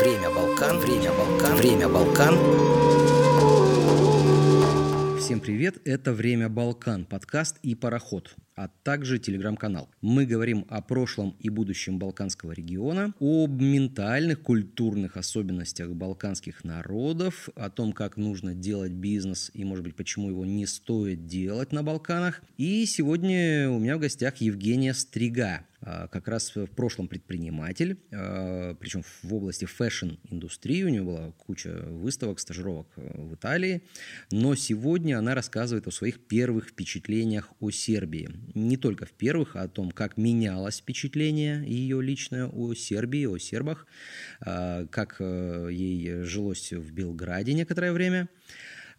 Время Балкан. Время Балкан. Время Балкан. Всем привет, это «Время Балкан», подкаст и пароход а также телеграм-канал. Мы говорим о прошлом и будущем Балканского региона, об ментальных, культурных особенностях балканских народов, о том, как нужно делать бизнес и, может быть, почему его не стоит делать на Балканах. И сегодня у меня в гостях Евгения Стрига, а, как раз в прошлом предприниматель, а, причем в области фэшн-индустрии, у нее была куча выставок, стажировок э, в Италии, но сегодня она рассказывает о своих первых впечатлениях о Сербии. Не только в первых, а о том, как менялось впечатление ее личное о Сербии, о сербах, а, как э, ей жилось в Белграде некоторое время –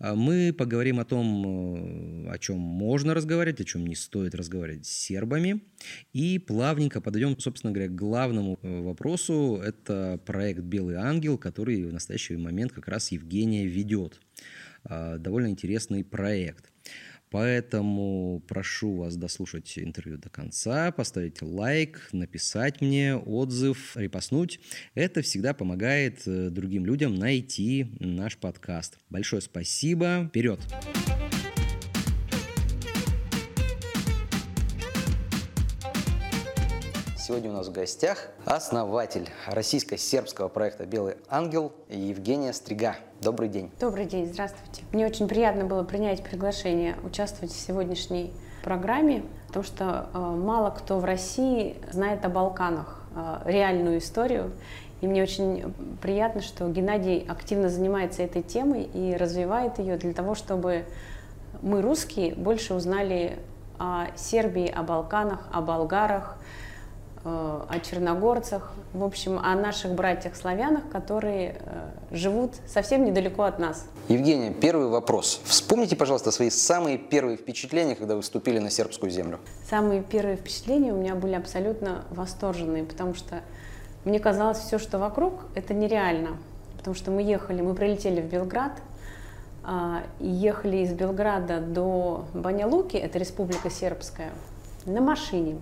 а мы поговорим о том, э, о чем можно разговаривать, о чем не стоит разговаривать с сербами. И плавненько подойдем, собственно говоря, к главному э, вопросу. Это проект «Белый ангел», который в настоящий момент как раз Евгения ведет. А, довольно интересный проект. Поэтому прошу вас дослушать интервью до конца, поставить лайк, написать мне отзыв, репостнуть. Это всегда помогает э, другим людям найти наш подкаст. Большое спасибо. Вперед! Сегодня у нас в гостях основатель российско-сербского проекта «Белый ангел» Евгения Стрига. Добрый день. Добрый день, здравствуйте. Мне очень приятно было принять приглашение участвовать в сегодняшней программе, потому что э, мало кто в России знает о Балканах, э, реальную историю. И мне очень приятно, что Геннадий активно занимается этой темой и развивает ее для того, чтобы мы, русские, больше узнали о Сербии, о Балканах, о болгарах, о черногорцах, в общем, о наших братьях-славянах, которые э, живут совсем недалеко от нас. Евгения, первый вопрос. Вспомните, пожалуйста, свои самые первые впечатления, когда вы вступили на сербскую землю. Самые первые впечатления у меня были абсолютно восторженные, потому что мне казалось, все, что вокруг, это нереально. Потому что мы ехали, мы прилетели в Белград, а, и ехали из Белграда до Баня-Луки, это республика сербская, на машине.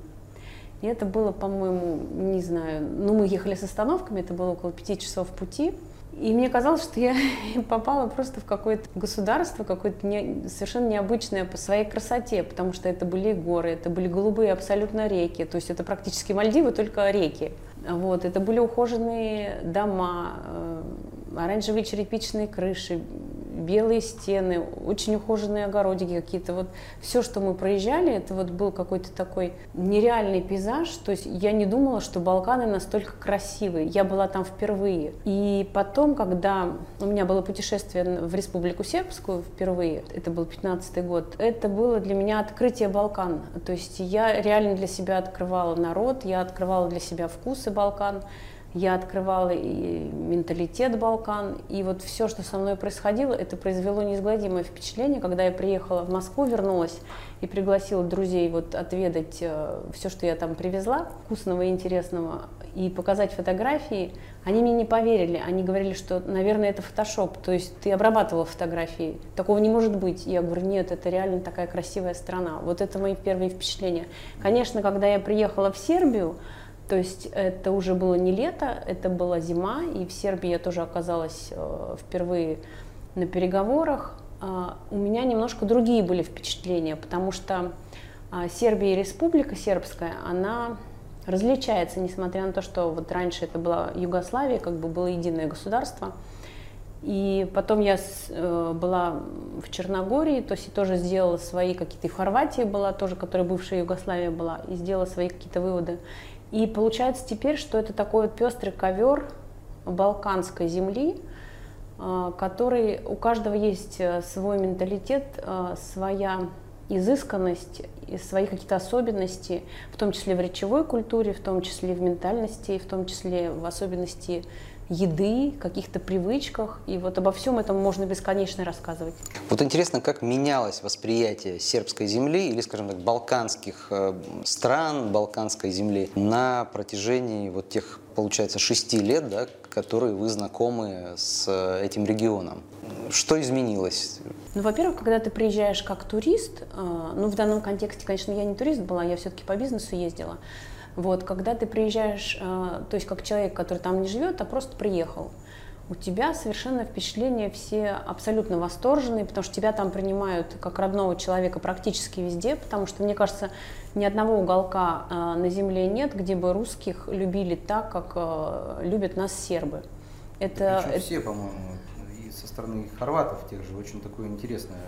И это было, по-моему, не знаю, ну мы ехали с остановками, это было около пяти часов пути. И мне казалось, что я попала просто в какое-то государство, какое-то не, совершенно необычное по своей красоте, потому что это были горы, это были голубые абсолютно реки, то есть это практически Мальдивы, только реки. Вот, это были ухоженные дома, э, оранжевые черепичные крыши, белые стены, очень ухоженные огородики какие-то. Вот все, что мы проезжали, это вот был какой-то такой нереальный пейзаж. То есть я не думала, что Балканы настолько красивые. Я была там впервые. И потом, когда у меня было путешествие в Республику Сербскую впервые, это был 15 год, это было для меня открытие Балкан. То есть я реально для себя открывала народ, я открывала для себя вкусы Балкан я открывала и менталитет Балкан, и вот все, что со мной происходило, это произвело неизгладимое впечатление, когда я приехала в Москву, вернулась и пригласила друзей вот отведать э, все, что я там привезла, вкусного и интересного, и показать фотографии, они мне не поверили, они говорили, что, наверное, это фотошоп, то есть ты обрабатывала фотографии, такого не может быть. Я говорю, нет, это реально такая красивая страна. Вот это мои первые впечатления. Конечно, когда я приехала в Сербию, то есть это уже было не лето, это была зима, и в Сербии я тоже оказалась э, впервые на переговорах. А, у меня немножко другие были впечатления, потому что а, Сербия и республика сербская, она различается, несмотря на то, что вот раньше это была Югославия, как бы было единое государство. И потом я э, была в Черногории, то есть тоже сделала свои какие-то, и в Хорватии была тоже, которая бывшая Югославия была, и сделала свои какие-то выводы. И получается теперь, что это такой вот пестрый ковер балканской земли, а, который у каждого есть э, свой менталитет, э, своя изысканность, свои какие-то особенности, в том числе в речевой культуре, в том числе в ментальности, в том числе в особенности еды, каких-то привычках. И вот обо всем этом можно бесконечно рассказывать. Вот интересно, как менялось восприятие сербской земли или, скажем так, балканских э, стран, балканской земли на протяжении вот тех, получается, шести лет, да, которые вы знакомы с э, этим регионом. Что изменилось? Ну, во-первых, когда ты приезжаешь как турист, э, ну, в данном контексте, конечно, я не турист была, я все-таки по бизнесу ездила, Вот, когда ты приезжаешь, э, то есть как человек, который там не живет, а просто приехал, у тебя совершенно впечатления все абсолютно восторженные, потому что тебя там принимают как родного человека практически везде, потому что, мне кажется, ни одного уголка э, на земле нет, где бы русских любили так, как э, любят нас сербы. Это, это... все, по-моему, и со стороны хорватов тех же очень такое интересное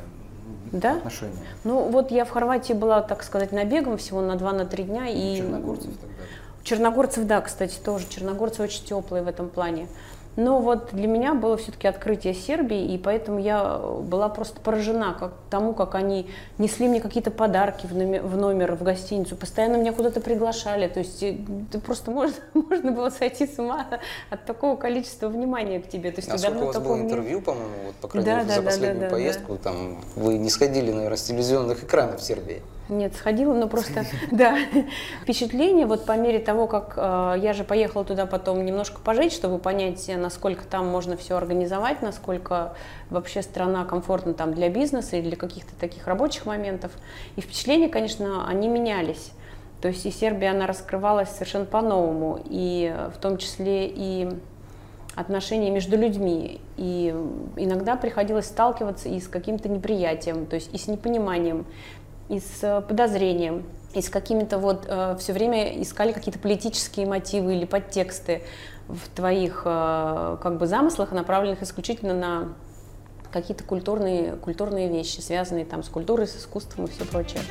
да? отношение. Ну вот я в Хорватии была, так сказать, набегом всего на 2-3 дня. И... Черногорцев тогда? Черногорцев, да, кстати, тоже. Черногорцы очень теплые в этом плане. Но вот для меня было все-таки открытие Сербии, и поэтому я была просто поражена как, тому, как они несли мне какие-то подарки в номер, в номер, в гостиницу, постоянно меня куда-то приглашали. То есть э, ты просто можно, можно было сойти с ума от такого количества внимания к тебе. То есть, а сколько у вас было интервью, по-моему, вот, по крайней да, мере, да, за последнюю да, да, поездку, да. там вы не сходили, наверное, с телевизионных экранов в Сербии? Нет, сходила, но просто, да, впечатление, вот по мере того, как э, я же поехала туда потом немножко пожить, чтобы понять, насколько там можно все организовать, насколько вообще страна комфортна там для бизнеса или для каких-то таких рабочих моментов. И впечатления, конечно, они менялись. То есть и Сербия, она раскрывалась совершенно по-новому, и в том числе и отношения между людьми. И иногда приходилось сталкиваться и с каким-то неприятием, то есть и с непониманием и с подозрением, и с какими-то вот э, все время искали какие-то политические мотивы или подтексты в твоих э, как бы замыслах, направленных исключительно на какие-то культурные, культурные вещи, связанные там с культурой, с искусством и все прочее.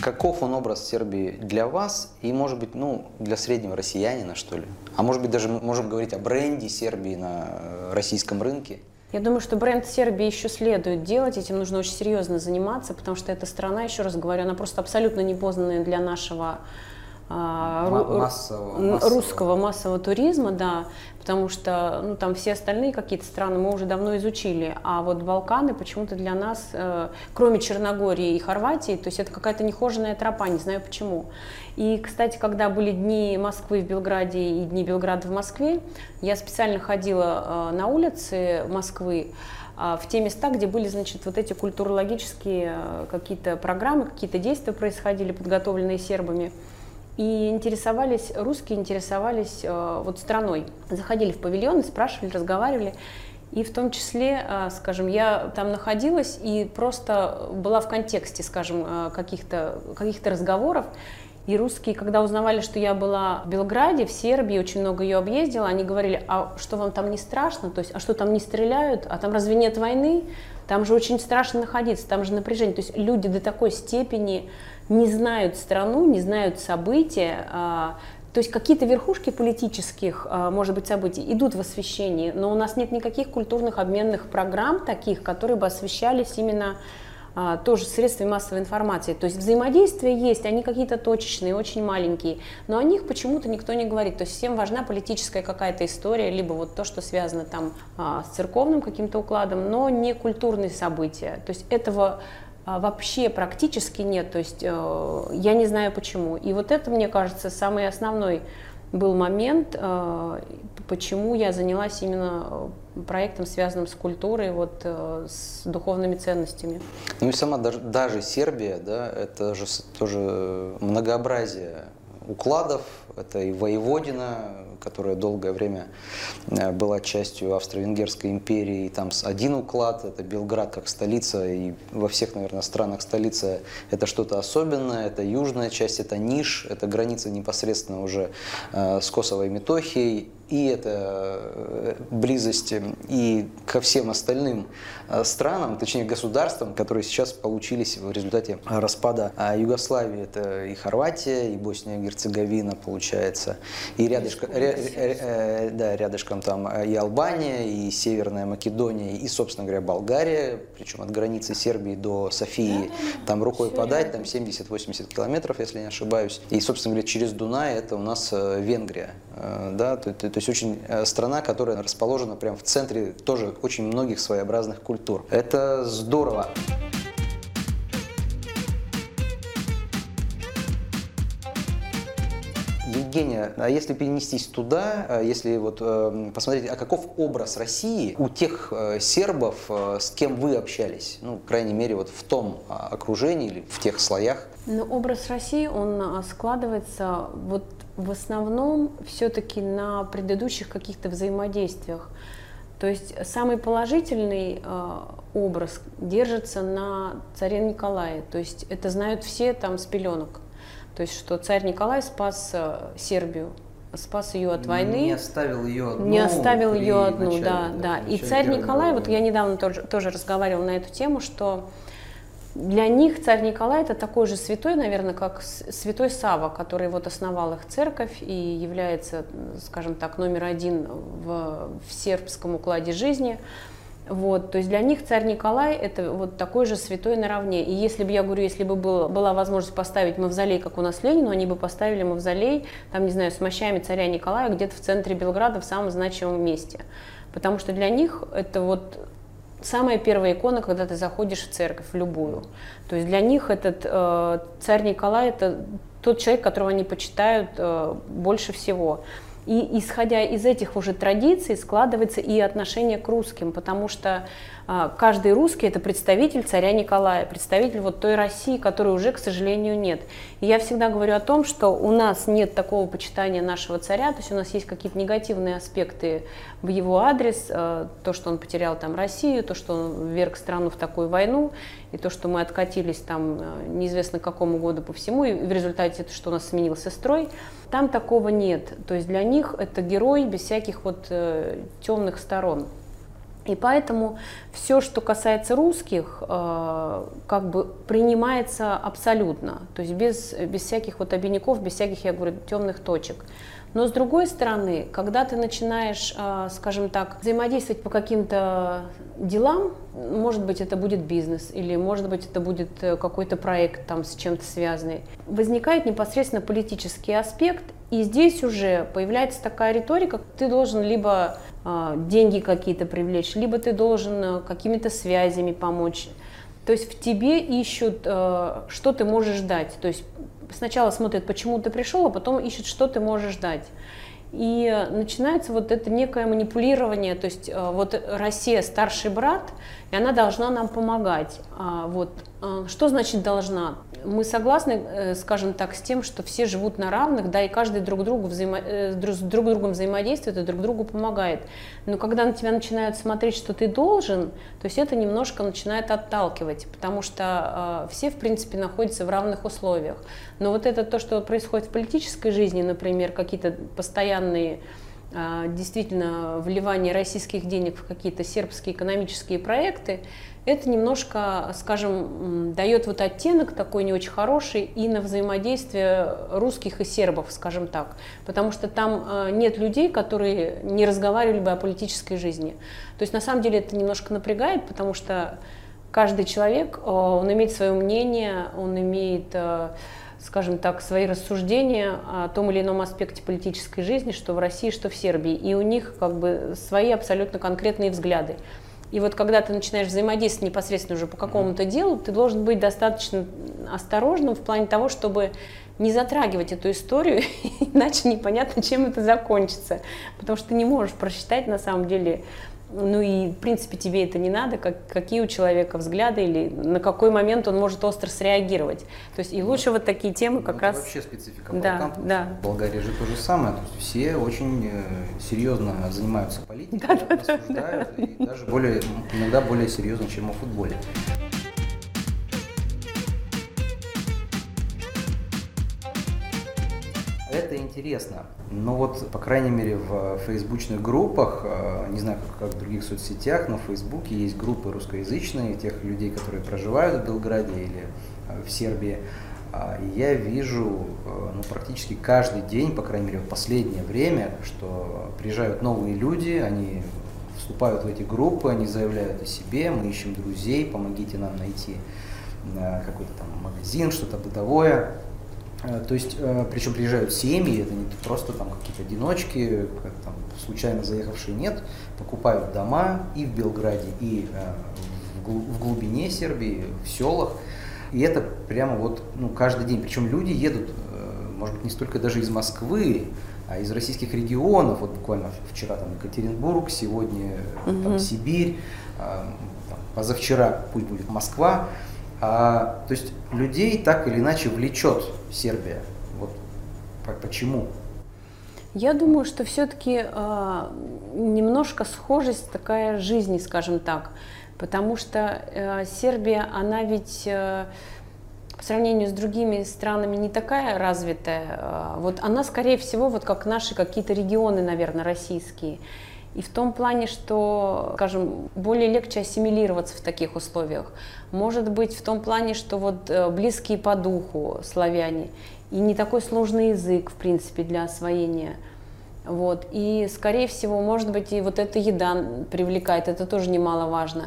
Каков он образ Сербии для вас и, может быть, ну, для среднего россиянина, что ли? А может быть, даже мы можем говорить о бренде Сербии на э, российском рынке? Я думаю, что бренд Сербии еще следует делать, этим нужно очень серьезно заниматься, потому что эта страна, еще раз говорю, она просто абсолютно непознанная для нашего а, массового, русского массового туризма, да, потому что ну, там все остальные какие-то страны мы уже давно изучили, а вот Балканы почему-то для нас, э, кроме Черногории и Хорватии, то есть это какая-то нехоженная тропа, не знаю почему. И, кстати, когда были дни Москвы в Белграде и дни Белграда в Москве, я специально ходила э, на улицы Москвы, э, в те места, где были, значит, вот эти культурологические э, какие-то программы, какие-то действия происходили, подготовленные сербами и интересовались, русские интересовались э, вот страной. Заходили в павильоны, спрашивали, разговаривали. И в том числе, э, скажем, я там находилась и просто была в контексте, скажем, э, каких-то каких разговоров. И русские, когда узнавали, что я была в Белграде, в Сербии, очень много ее объездила, они говорили, а что вам там не страшно? То есть, а что там не стреляют? А там разве нет войны? Там же очень страшно находиться, там же напряжение. То есть люди до такой степени не знают страну, не знают события, а, то есть какие-то верхушки политических, а, может быть, событий идут в освещении, но у нас нет никаких культурных обменных программ таких, которые бы освещались именно а, тоже средствами массовой информации. То есть взаимодействия есть, они какие-то точечные, очень маленькие, но о них почему-то никто не говорит. То есть всем важна политическая какая-то история, либо вот то, что связано там с церковным каким-то укладом, но не культурные события. То есть этого вообще практически нет. То есть э, я не знаю почему. И вот это, мне кажется, самый основной был момент, э, почему я занялась именно э, проектом, связанным с культурой, вот, с духовными ценностями. Ну и сама даже, даже Сербия, да, это же тоже многообразие укладов, это и Воеводина, которая долгое время э, была частью Австро-Венгерской империи. И там один уклад, это Белград как столица, и во всех, наверное, странах столица это что-то особенное. Это южная часть, это Ниш, это граница непосредственно уже э, с Косово и Метохией и это э, близость и ко всем остальным э, странам, точнее государствам, которые сейчас получились в результате распада а, Югославии. Это и Хорватия, и Босния и Герцеговина, получается, и рядышком, ря, ря, да, рядышком там и Албания, и Северная Македония, и, собственно говоря, Болгария, причем от границы Сербии до Софии, там рукой подать, там 70-80 километров, если не ошибаюсь. И, собственно говоря, через Дунай это у нас э, Венгрия. Да, то, то, есть очень э, страна, которая расположена прямо в центре тоже очень многих своеобразных культур. Это здорово. Евгения, а если перенестись туда, э, если вот э, посмотреть, а каков образ России у тех э, сербов, с кем вы общались, ну, крайней мере, вот в том а, окружении или в тех слоях? Ну, образ России, он а, складывается вот в основном все-таки на предыдущих каких-то взаимодействиях. То есть самый положительный э, образ держится на царе Николае. То есть это знают все там с пеленок. То есть что царь Николай спас э, Сербию, спас ее от войны. Не оставил ее одну. Не оставил ее одну, начале, да, да. И царь Николай, вот я недавно тоже, тоже разговаривала на эту тему, что для них царь Николай это такой же святой, наверное, как святой Сава, который вот основал их церковь и является, скажем так, номер один в, в сербском укладе жизни. Вот, то есть для них царь Николай это вот такой же святой наравне. И если бы, я говорю, если бы был, была возможность поставить мавзолей, как у нас Ленину, они бы поставили мавзолей, там, не знаю, с мощами царя Николая где-то в центре Белграда, в самом значимом месте. Потому что для них это вот самая первая икона, когда ты заходишь в церковь, в любую. То есть для них этот э, царь Николай это тот человек, которого они почитают э, больше всего. И исходя из этих уже традиций складывается и отношение к русским, потому что каждый русский это представитель царя Николая, представитель вот той России, которой уже, к сожалению, нет. И я всегда говорю о том, что у нас нет такого почитания нашего царя, то есть у нас есть какие-то негативные аспекты в его адрес, а, то, что он потерял там Россию, то, что он вверг страну в такую войну, и то, что мы откатились там а, неизвестно к какому году по всему, и в результате это, что у нас сменился строй. Там такого нет. То есть для них это герой без всяких вот э, темных сторон. И поэтому все, что касается русских, э, как бы принимается абсолютно, то есть без, без всяких вот обиняков, без всяких, я говорю, темных точек. Но с другой стороны, когда ты начинаешь, э, скажем так, взаимодействовать по каким-то делам, может быть, это будет бизнес, или может быть, это будет э, какой-то проект там с чем-то связанный, возникает непосредственно политический аспект, и здесь уже появляется такая риторика, ты должен либо э, деньги какие-то привлечь, либо ты должен э, какими-то связями помочь. То есть в тебе ищут, э, что ты можешь дать. То есть сначала смотрят, почему ты пришел, а потом ищут, что ты можешь дать. И начинается вот это некое манипулирование, то есть э, вот Россия старший брат, и она должна нам помогать. А вот э, что значит должна? Мы согласны, э, скажем так, с тем, что все живут на равных, да, и каждый друг другу взаимо... друг с друг другом взаимодействует и друг другу помогает. Но когда на тебя начинают смотреть, что ты должен, то есть это немножко начинает отталкивать, потому что все, в принципе, находятся в равных условиях. Но вот это то, что происходит в политической жизни, например, какие-то постоянные а, действительно вливание российских денег в какие-то сербские экономические проекты, это немножко, скажем, дает вот оттенок такой не очень хороший и на взаимодействие русских и сербов, скажем так, потому что там а, нет людей, которые не разговаривали бы о политической жизни. То есть на самом деле это немножко напрягает, потому что каждый человек, а, он имеет свое мнение, он имеет скажем так, свои рассуждения о том или ином аспекте политической жизни, что в России, что в Сербии. И у них как бы свои абсолютно конкретные взгляды. И вот когда ты начинаешь взаимодействовать непосредственно уже по какому-то делу, ты должен быть достаточно осторожным в плане того, чтобы не затрагивать эту историю, иначе непонятно, чем это закончится. Потому что ты не можешь просчитать на самом деле ну и, в принципе, тебе это не надо, как, какие у человека взгляды или на какой момент он может остро среагировать. То есть и лучше вот такие темы как ну, раз... Это вообще специфика да, Балкан. Да. В Болгарии же то же самое. То есть все очень э, серьезно занимаются политикой, да, рассуждают, да, и даже более, иногда более серьезно, чем о футболе. Это интересно. Но вот, по крайней мере, в фейсбучных группах, э, не знаю, как в других соцсетях, но в Фейсбуке есть группы русскоязычные, тех людей, которые проживают в Белграде или э, в Сербии. А, и я вижу э, ну, практически каждый день, по крайней мере, в последнее время, что приезжают новые люди, они вступают в эти группы, они заявляют о себе, мы ищем друзей, помогите нам найти какой-то там магазин, что-то бытовое. Э, то есть, э, причем приезжают семьи, это не просто там какие-то одиночки, как там случайно заехавшие нет, покупают дома и в Белграде, и э, в глубине Сербии, в селах. И это прямо вот ну, каждый день. Причем люди едут может быть, не столько даже из Москвы, а из российских регионов, вот буквально вчера там Екатеринбург, сегодня угу. там Сибирь, там, позавчера пусть будет Москва, а, то есть людей так или иначе влечет Сербия. Вот почему? Я думаю, что все-таки э, а, немножко схожесть такая жизни, скажем так, потому что э, Сербия, она ведь э, по сравнению с другими странами не такая развитая. Э, вот она, скорее всего, вот как наши какие-то регионы, наверное, российские. И в том плане, что, скажем, более легче ассимилироваться в таких условиях. Может быть, в том плане, что вот э, близкие по духу славяне и не такой сложный язык, в принципе, для освоения. Вот. И, скорее всего, может быть, и вот эта еда привлекает, это тоже немаловажно.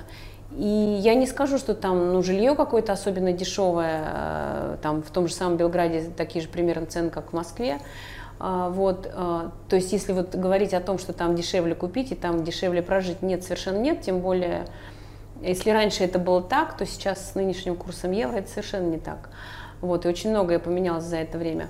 И я не скажу, что там ну, жилье какое-то особенно дешевое, э, там в том же самом Белграде такие же примерно цены, как в Москве. А, вот, э, то есть если вот говорить о том, что там дешевле купить и там дешевле прожить, нет, совершенно нет, тем более, если раньше это было так, то сейчас с нынешним курсом евро это совершенно не так. Вот, и очень многое поменялось за это время.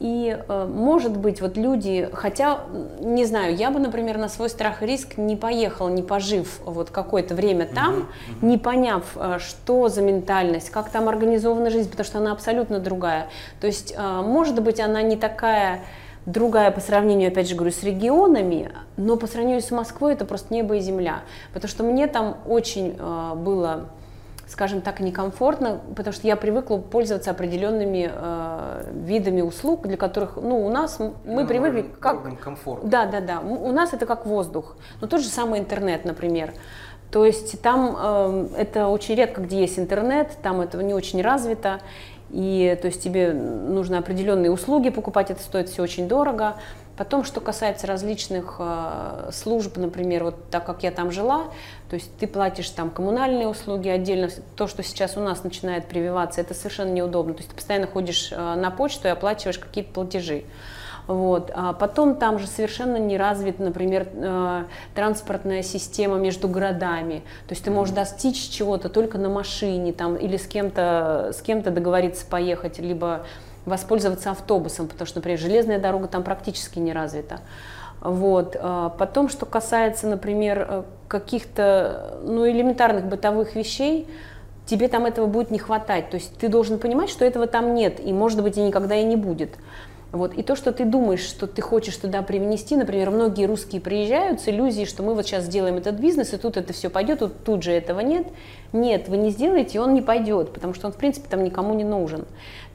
И, э, может быть, вот люди, хотя, не знаю, я бы, например, на свой страх и риск не поехала, не пожив вот какое-то время там, uh-huh, uh-huh. не поняв, э, что за ментальность, как там организована жизнь, потому что она абсолютно другая. То есть, э, может быть, она не такая другая по сравнению, опять же говорю, с регионами, но по сравнению с Москвой это просто небо и земля. Потому что мне там очень было скажем так, некомфортно, потому что я привыкла пользоваться определенными э, видами услуг, для которых, ну, у нас мы ну, привыкли как... Комфорт. Да, да, да. У нас это как воздух. Но тот же самый интернет, например. То есть там э, это очень редко, где есть интернет, там это не очень развито. И то есть тебе нужно определенные услуги покупать, это стоит все очень дорого. Потом, что касается различных э, служб, например, вот так как я там жила, то есть ты платишь там коммунальные услуги отдельно, то, что сейчас у нас начинает прививаться, это совершенно неудобно. То есть ты постоянно ходишь э, на почту и оплачиваешь какие-то платежи. Вот. А потом там же совершенно не развит, например, э, транспортная система между городами. То есть ты можешь достичь чего-то только на машине там, или с кем-то с кем-то договориться поехать, либо воспользоваться автобусом, потому что, например, железная дорога там практически не развита. Вот. А потом, что касается, например, э, каких-то ну, элементарных бытовых вещей, тебе там этого будет не хватать. То есть ты должен понимать, что этого там нет, и, может быть, и никогда и не будет. Вот. И то, что ты думаешь, что ты хочешь туда привнести, например, многие русские приезжают с иллюзией, что мы вот сейчас сделаем этот бизнес, и тут это все пойдет, тут, тут же этого нет. Нет, вы не сделаете, он не пойдет, потому что он, в принципе, там никому не нужен.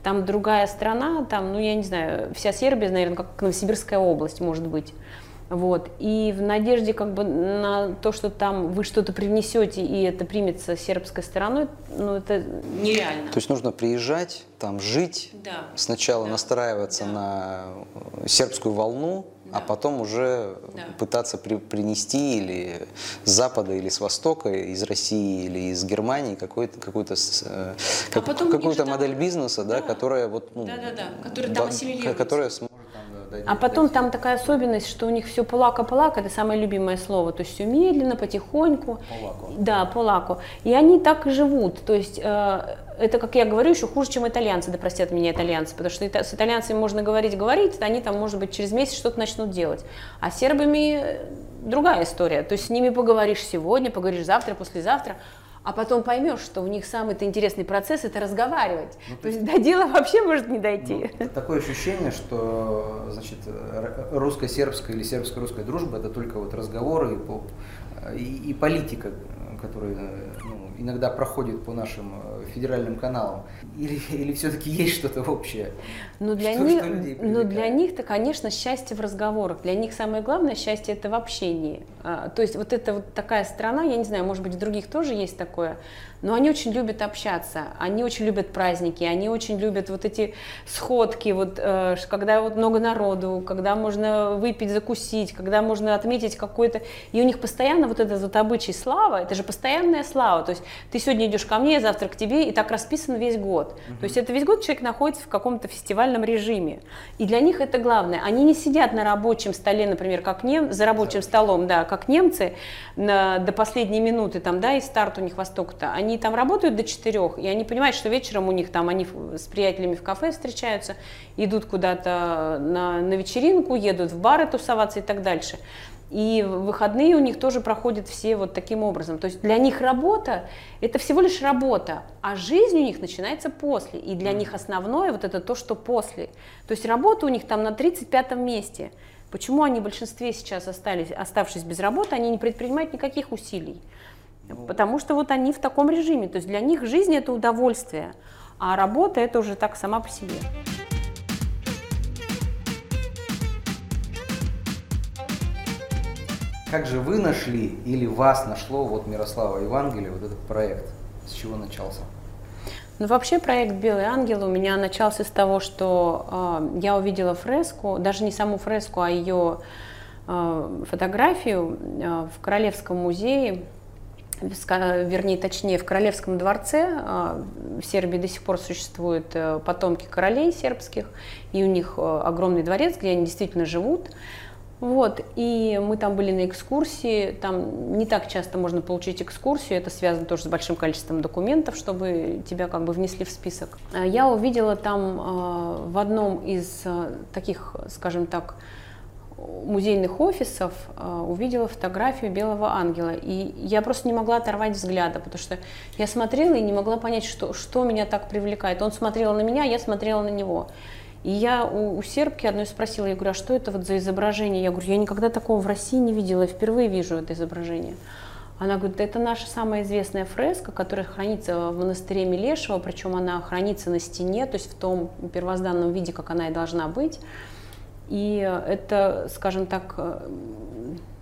Там другая страна, там, ну, я не знаю, вся Сербия, наверное, как Новосибирская область, может быть. Вот. И в надежде как бы на то, что там вы что-то привнесете, и это примется сербской стороной, ну это нереально. То есть нужно приезжать, там жить, да. сначала да. настраиваться да. на сербскую волну, да. а потом уже да. пытаться при, принести или с запада, или с востока, из России или из Германии какой-то какую-то а как, какую-то модель там... бизнеса, да, да, которая вот ну, да, да, да, которая там ассимилируется. А потом там такая особенность, что у них все полака-полака, это самое любимое слово, то есть все медленно, потихоньку. Полаку. Да, полаку. И они так и живут, то есть э, это, как я говорю, еще хуже, чем итальянцы, да простят меня итальянцы, потому что с итальянцами можно говорить, говорить, они там, может быть, через месяц что-то начнут делать. А с сербами другая история, то есть с ними поговоришь сегодня, поговоришь завтра, послезавтра, а потом поймешь, что у них самый-то интересный процесс – это разговаривать. Ну, то есть до дела вообще может не дойти. Ну, такое ощущение, что значит, русско-сербская или сербско-русская дружба – это только вот разговоры и, и, и политика, которая ну, иногда проходит по нашим э, федеральным каналам. Или, или все-таки есть что-то общее? Ну для, что, них, что ну, для них-то, конечно, счастье в разговорах. Для них самое главное счастье – это в общении. А, то есть вот это вот такая страна, я не знаю, может быть, в других тоже есть такое, но они очень любят общаться, они очень любят праздники, они очень любят вот эти сходки, вот, э, когда вот много народу, когда можно выпить, закусить, когда можно отметить какой-то... И у них постоянно вот этот вот обычай слава, это же постоянная слава, то есть ты сегодня идешь ко мне, завтра к тебе, и так расписан весь год. Угу. То есть это весь год человек находится в каком-то фестивальном режиме. И для них это главное. Они не сидят на рабочем столе, например, как нем, за рабочим столом, да, как немцы, на, до последней минуты, там, да, и старт у них восток-то. Они там работают до четырех, и они понимают, что вечером у них там, они с приятелями в кафе встречаются, идут куда-то на, на вечеринку, едут в бары тусоваться и так дальше. И выходные у них тоже проходят все вот таким образом. То есть для них работа – это всего лишь работа, а жизнь у них начинается после. И для них основное вот это то, что после. То есть работа у них там на 35-м месте. Почему они в большинстве сейчас остались, оставшись без работы, они не предпринимают никаких усилий? Ну. Потому что вот они в таком режиме. То есть для них жизнь – это удовольствие, а работа – это уже так сама по себе. Как же вы нашли или вас нашло вот Мирослава Евангелие, вот этот проект? С чего начался? Ну, вообще проект «Белый ангел» у меня начался с того, что э, я увидела фреску, даже не саму фреску, а ее э, фотографию э, в Королевском музее, вернее, точнее, в Королевском дворце. В Сербии до сих пор существуют э, потомки королей сербских, и у них э, огромный дворец, где они действительно живут. Вот, и мы там были на экскурсии, там не так часто можно получить экскурсию, это связано тоже с большим количеством документов, чтобы тебя как бы внесли в список. А я увидела там э, в одном из э, таких, скажем так, музейных офисов э, увидела фотографию белого ангела. И я просто не могла оторвать взгляда, потому что я смотрела и не могла понять, что, что меня так привлекает. Он смотрел на меня, я смотрела на него. И я у, у сербки одной спросила, я говорю, а что это вот за изображение? Я говорю, я никогда такого в России не видела, я впервые вижу это изображение. Она говорит, это наша самая известная фреска, которая хранится в монастыре Милешева, причем она хранится на стене, то есть в том первозданном виде, как она и должна быть. И это, скажем так,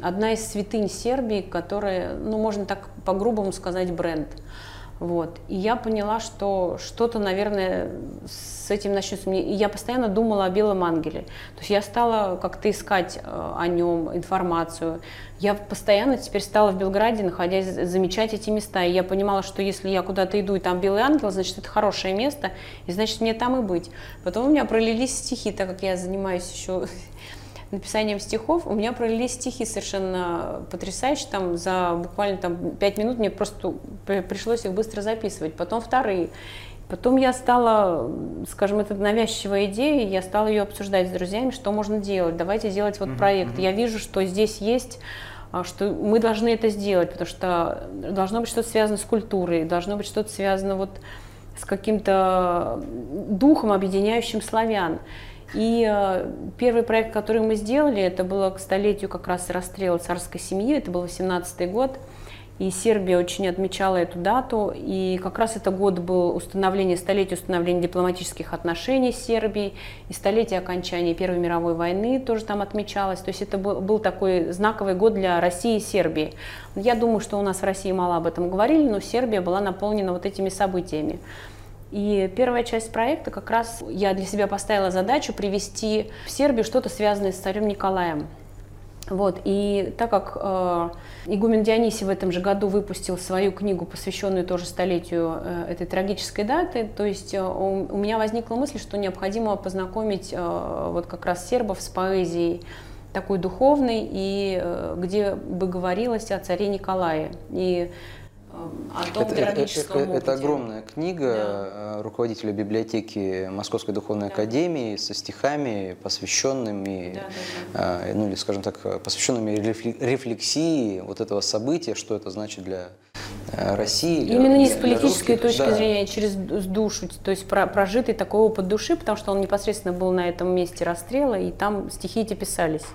одна из святынь Сербии, которая, ну, можно так по-грубому сказать, бренд. Вот. И я поняла, что что-то, наверное, с этим начнется. И я постоянно думала о белом ангеле. То есть я стала как-то искать э, о нем информацию. Я постоянно теперь стала в Белграде, находясь, замечать эти места. И я понимала, что если я куда-то иду, и там белый ангел, значит, это хорошее место, и значит, мне там и быть. Потом у меня пролились стихи, так как я занимаюсь еще написанием стихов, у меня пролились стихи совершенно потрясающие, там за буквально там пять минут мне просто пришлось их быстро записывать, потом вторые. Потом я стала, скажем, это навязчивая идея, я стала ее обсуждать с друзьями, что можно делать, давайте делать вот проект. Я вижу, что здесь есть а, что мы должны это сделать, потому что должно быть что-то связано с культурой, должно быть что-то связано вот с каким-то духом, объединяющим славян. И э, первый проект, который мы сделали, это было к столетию как раз расстрела царской семьи, это был 18 год. И Сербия очень отмечала эту дату. И как раз это год был установление, столетие установления дипломатических отношений с Сербией. И столетие окончания Первой мировой войны тоже там отмечалось. То есть это был, был такой знаковый год для России и Сербии. Я думаю, что у нас в России мало об этом говорили, но Сербия была наполнена вот этими событиями. И первая часть проекта как раз я для себя поставила задачу привести в Сербию что-то связанное с царем Николаем. Вот, и так как э, игумен Дионисий в этом же году выпустил свою книгу, посвященную тоже столетию э, этой трагической даты, то есть э, у, у меня возникла мысль, что необходимо познакомить э, вот как раз сербов с поэзией такой духовной, и э, где бы говорилось о царе Николае. И о том это, это, это, это огромная книга да. Э, руководителя библиотеки Московской духовной да. академии со стихами, посвященными, да, да, да. Э, ну или, скажем так, посвященными рефлексии вот этого события, что это значит для Э, России. Именно не с политической точки да. зрения, а через душу, то есть про, прожитый такой опыт души, потому что он непосредственно был на этом месте расстрела, и там стихи эти писались.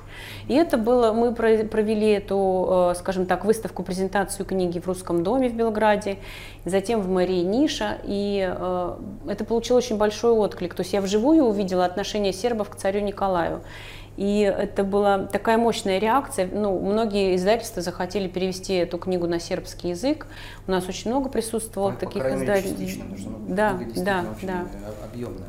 И это было, мы провели эту, э, скажем так, выставку, презентацию книги в Русском доме в Белграде, затем в мэрии Ниша, и э, это получило очень большой отклик. То есть я вживую увидела отношение сербов к царю Николаю. И это была такая мощная реакция. Ну, многие издательства захотели перевести эту книгу на сербский язык. У нас очень много присутствовало ну, таких издательств. Да, да, да. Объемная.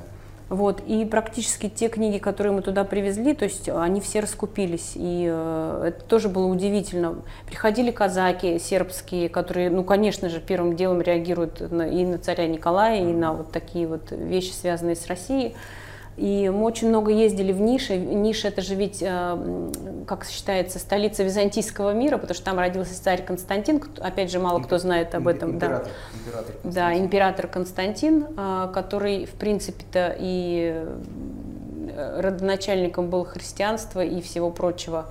Вот, и практически те книги, которые мы туда привезли, то есть они все раскупились, и э, это тоже было удивительно. Приходили казаки сербские, которые, ну, конечно же, первым делом реагируют на, и на царя Николая, и на вот такие вот вещи, связанные с Россией. И мы очень много ездили в Ниши. Ниша это же ведь, э, как считается, столица византийского мира, потому что там родился царь Константин. Опять же, мало кто знает об этом. Император, да. император Константин. Да, император Константин, э, который, в принципе-то, и э, родоначальником был христианства и всего прочего.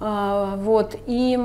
А, вот. И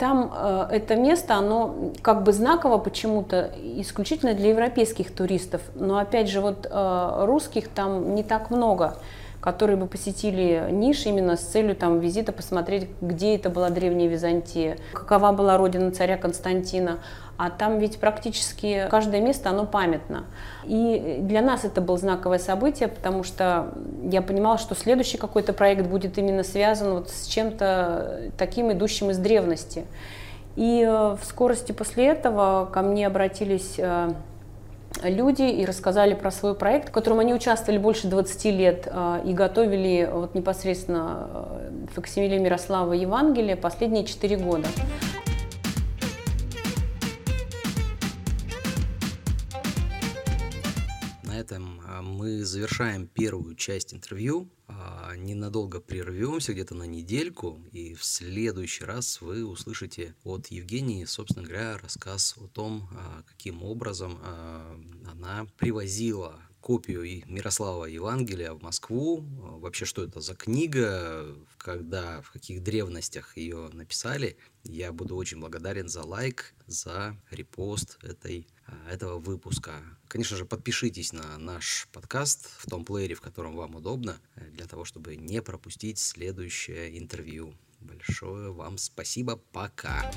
там э, это место, оно как бы знаково почему-то исключительно для европейских туристов, но опять же вот э, русских там не так много, которые бы посетили Ниш именно с целью там визита посмотреть, где это была древняя Византия, какова была родина царя Константина, а там ведь практически каждое место, оно памятно. И для нас это было знаковое событие, потому что я понимала, что следующий какой-то проект будет именно связан вот с чем-то таким, идущим из древности. И э, в скорости после этого ко мне обратились э, люди и рассказали про свой проект, в котором они участвовали больше 20 лет э, и готовили вот непосредственно факсимиле Мирослава Евангелия последние 4 года. Этом а, мы завершаем первую часть интервью. А, ненадолго прервемся, где-то на недельку, и в следующий раз вы услышите от Евгении, собственно говоря, рассказ о том, а, каким образом она привозила копию Мирослава Евангелия в Москву. Вообще, что это за книга, когда, в каких древностях ее написали. Я буду очень благодарен за лайк, за репост этой а, этого выпуска. Конечно же, подпишитесь на наш подкаст в том плеере, в котором вам удобно, э, для того, чтобы не пропустить следующее интервью. Большое вам спасибо. Пока.